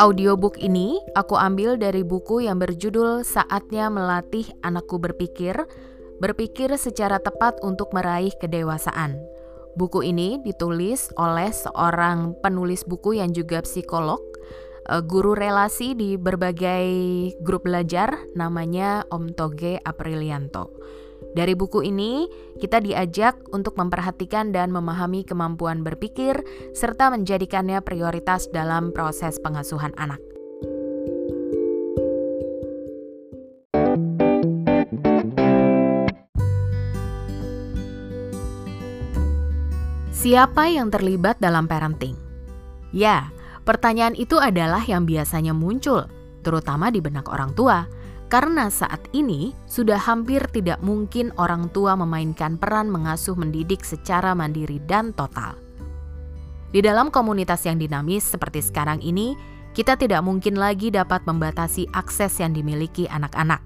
Audiobook ini aku ambil dari buku yang berjudul Saatnya Melatih Anakku Berpikir, berpikir secara tepat untuk meraih kedewasaan. Buku ini ditulis oleh seorang penulis buku yang juga psikolog, eh, guru relasi di berbagai grup belajar namanya Om Toge Aprilianto. Dari buku ini, kita diajak untuk memperhatikan dan memahami kemampuan berpikir serta menjadikannya prioritas dalam proses pengasuhan anak. Siapa yang terlibat dalam parenting? Ya, pertanyaan itu adalah yang biasanya muncul, terutama di benak orang tua karena saat ini sudah hampir tidak mungkin orang tua memainkan peran mengasuh mendidik secara mandiri dan total. Di dalam komunitas yang dinamis seperti sekarang ini, kita tidak mungkin lagi dapat membatasi akses yang dimiliki anak-anak.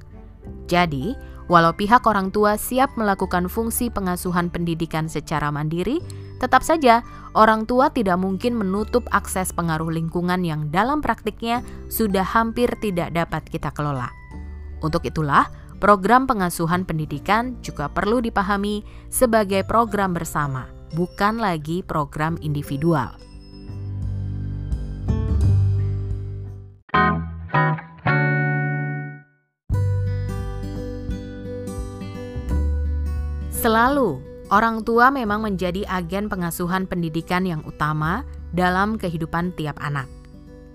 Jadi, walau pihak orang tua siap melakukan fungsi pengasuhan pendidikan secara mandiri, tetap saja orang tua tidak mungkin menutup akses pengaruh lingkungan yang dalam praktiknya sudah hampir tidak dapat kita kelola. Untuk itulah, program pengasuhan pendidikan juga perlu dipahami sebagai program bersama, bukan lagi program individual. Selalu, orang tua memang menjadi agen pengasuhan pendidikan yang utama dalam kehidupan tiap anak.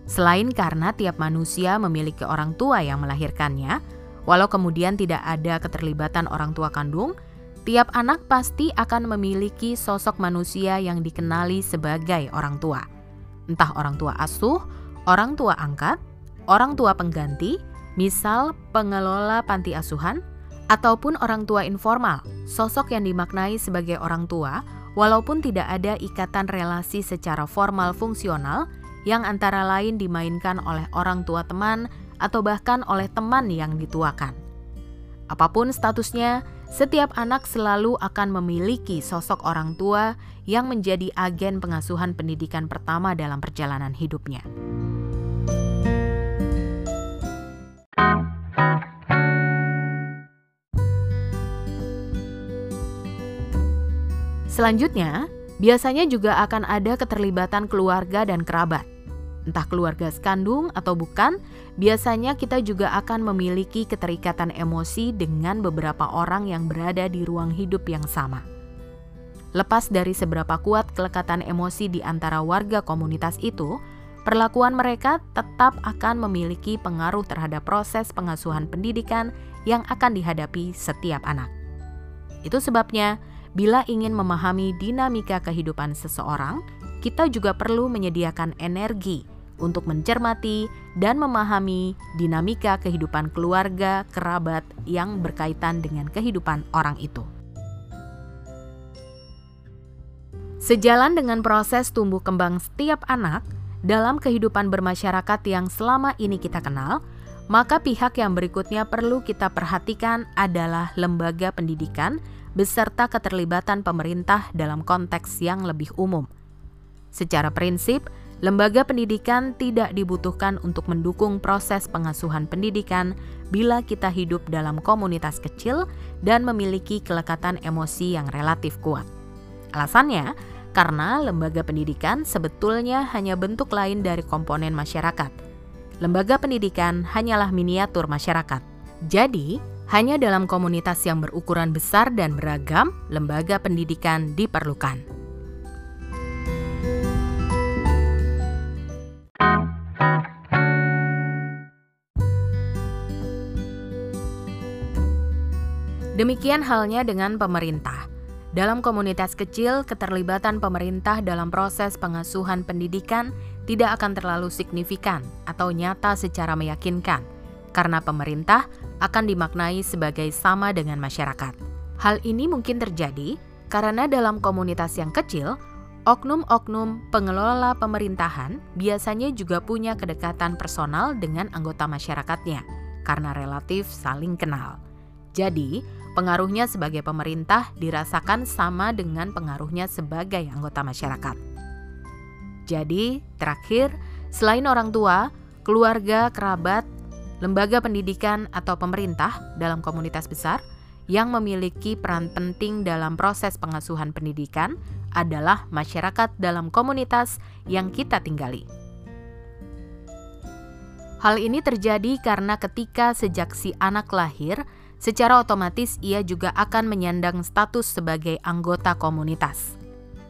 Selain karena tiap manusia memiliki orang tua yang melahirkannya, Walau kemudian tidak ada keterlibatan orang tua kandung, tiap anak pasti akan memiliki sosok manusia yang dikenali sebagai orang tua. Entah orang tua asuh, orang tua angkat, orang tua pengganti, misal pengelola panti asuhan, ataupun orang tua informal, sosok yang dimaknai sebagai orang tua walaupun tidak ada ikatan relasi secara formal fungsional yang antara lain dimainkan oleh orang tua teman atau bahkan oleh teman yang dituakan. Apa pun statusnya, setiap anak selalu akan memiliki sosok orang tua yang menjadi agen pengasuhan pendidikan pertama dalam perjalanan hidupnya. Selanjutnya, biasanya juga akan ada keterlibatan keluarga dan kerabat entah keluarga sekandung atau bukan, biasanya kita juga akan memiliki keterikatan emosi dengan beberapa orang yang berada di ruang hidup yang sama. Lepas dari seberapa kuat kelekatan emosi di antara warga komunitas itu, perlakuan mereka tetap akan memiliki pengaruh terhadap proses pengasuhan pendidikan yang akan dihadapi setiap anak. Itu sebabnya, bila ingin memahami dinamika kehidupan seseorang, kita juga perlu menyediakan energi untuk mencermati dan memahami dinamika kehidupan keluarga, kerabat yang berkaitan dengan kehidupan orang itu. Sejalan dengan proses tumbuh kembang setiap anak dalam kehidupan bermasyarakat yang selama ini kita kenal, maka pihak yang berikutnya perlu kita perhatikan adalah lembaga pendidikan beserta keterlibatan pemerintah dalam konteks yang lebih umum. Secara prinsip, Lembaga pendidikan tidak dibutuhkan untuk mendukung proses pengasuhan pendidikan bila kita hidup dalam komunitas kecil dan memiliki kelekatan emosi yang relatif kuat. Alasannya, karena lembaga pendidikan sebetulnya hanya bentuk lain dari komponen masyarakat. Lembaga pendidikan hanyalah miniatur masyarakat. Jadi, hanya dalam komunitas yang berukuran besar dan beragam, lembaga pendidikan diperlukan. Demikian halnya dengan pemerintah. Dalam komunitas kecil, keterlibatan pemerintah dalam proses pengasuhan pendidikan tidak akan terlalu signifikan atau nyata secara meyakinkan, karena pemerintah akan dimaknai sebagai sama dengan masyarakat. Hal ini mungkin terjadi karena dalam komunitas yang kecil, oknum-oknum pengelola pemerintahan biasanya juga punya kedekatan personal dengan anggota masyarakatnya karena relatif saling kenal. Jadi, pengaruhnya sebagai pemerintah dirasakan sama dengan pengaruhnya sebagai anggota masyarakat. Jadi, terakhir, selain orang tua, keluarga, kerabat, lembaga pendidikan, atau pemerintah dalam komunitas besar yang memiliki peran penting dalam proses pengasuhan pendidikan adalah masyarakat dalam komunitas yang kita tinggali. Hal ini terjadi karena ketika sejak si anak lahir, secara otomatis ia juga akan menyandang status sebagai anggota komunitas.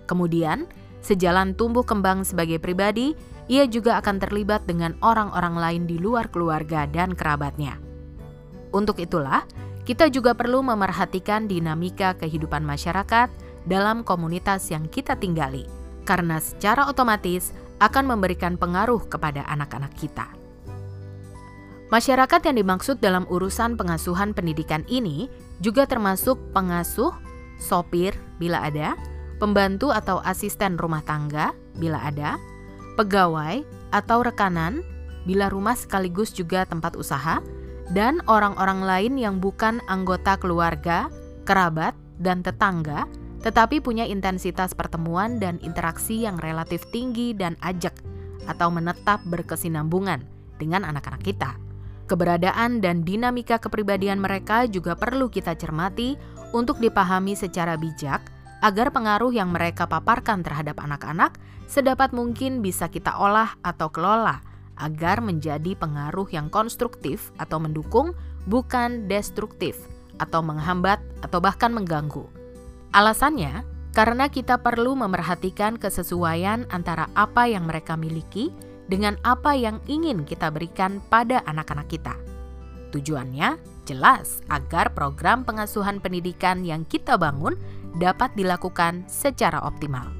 Kemudian, sejalan tumbuh kembang sebagai pribadi, ia juga akan terlibat dengan orang-orang lain di luar keluarga dan kerabatnya. Untuk itulah, kita juga perlu memerhatikan dinamika kehidupan masyarakat dalam komunitas yang kita tinggali, karena secara otomatis akan memberikan pengaruh kepada anak-anak kita. Masyarakat yang dimaksud dalam urusan pengasuhan pendidikan ini juga termasuk pengasuh, sopir bila ada, pembantu atau asisten rumah tangga bila ada, pegawai atau rekanan bila rumah sekaligus juga tempat usaha, dan orang-orang lain yang bukan anggota keluarga, kerabat, dan tetangga, tetapi punya intensitas pertemuan dan interaksi yang relatif tinggi dan ajak atau menetap berkesinambungan dengan anak-anak kita. Keberadaan dan dinamika kepribadian mereka juga perlu kita cermati untuk dipahami secara bijak agar pengaruh yang mereka paparkan terhadap anak-anak sedapat mungkin bisa kita olah atau kelola agar menjadi pengaruh yang konstruktif atau mendukung, bukan destruktif atau menghambat atau bahkan mengganggu. Alasannya, karena kita perlu memerhatikan kesesuaian antara apa yang mereka miliki dengan apa yang ingin kita berikan pada anak-anak kita. Tujuannya jelas agar program pengasuhan pendidikan yang kita bangun dapat dilakukan secara optimal.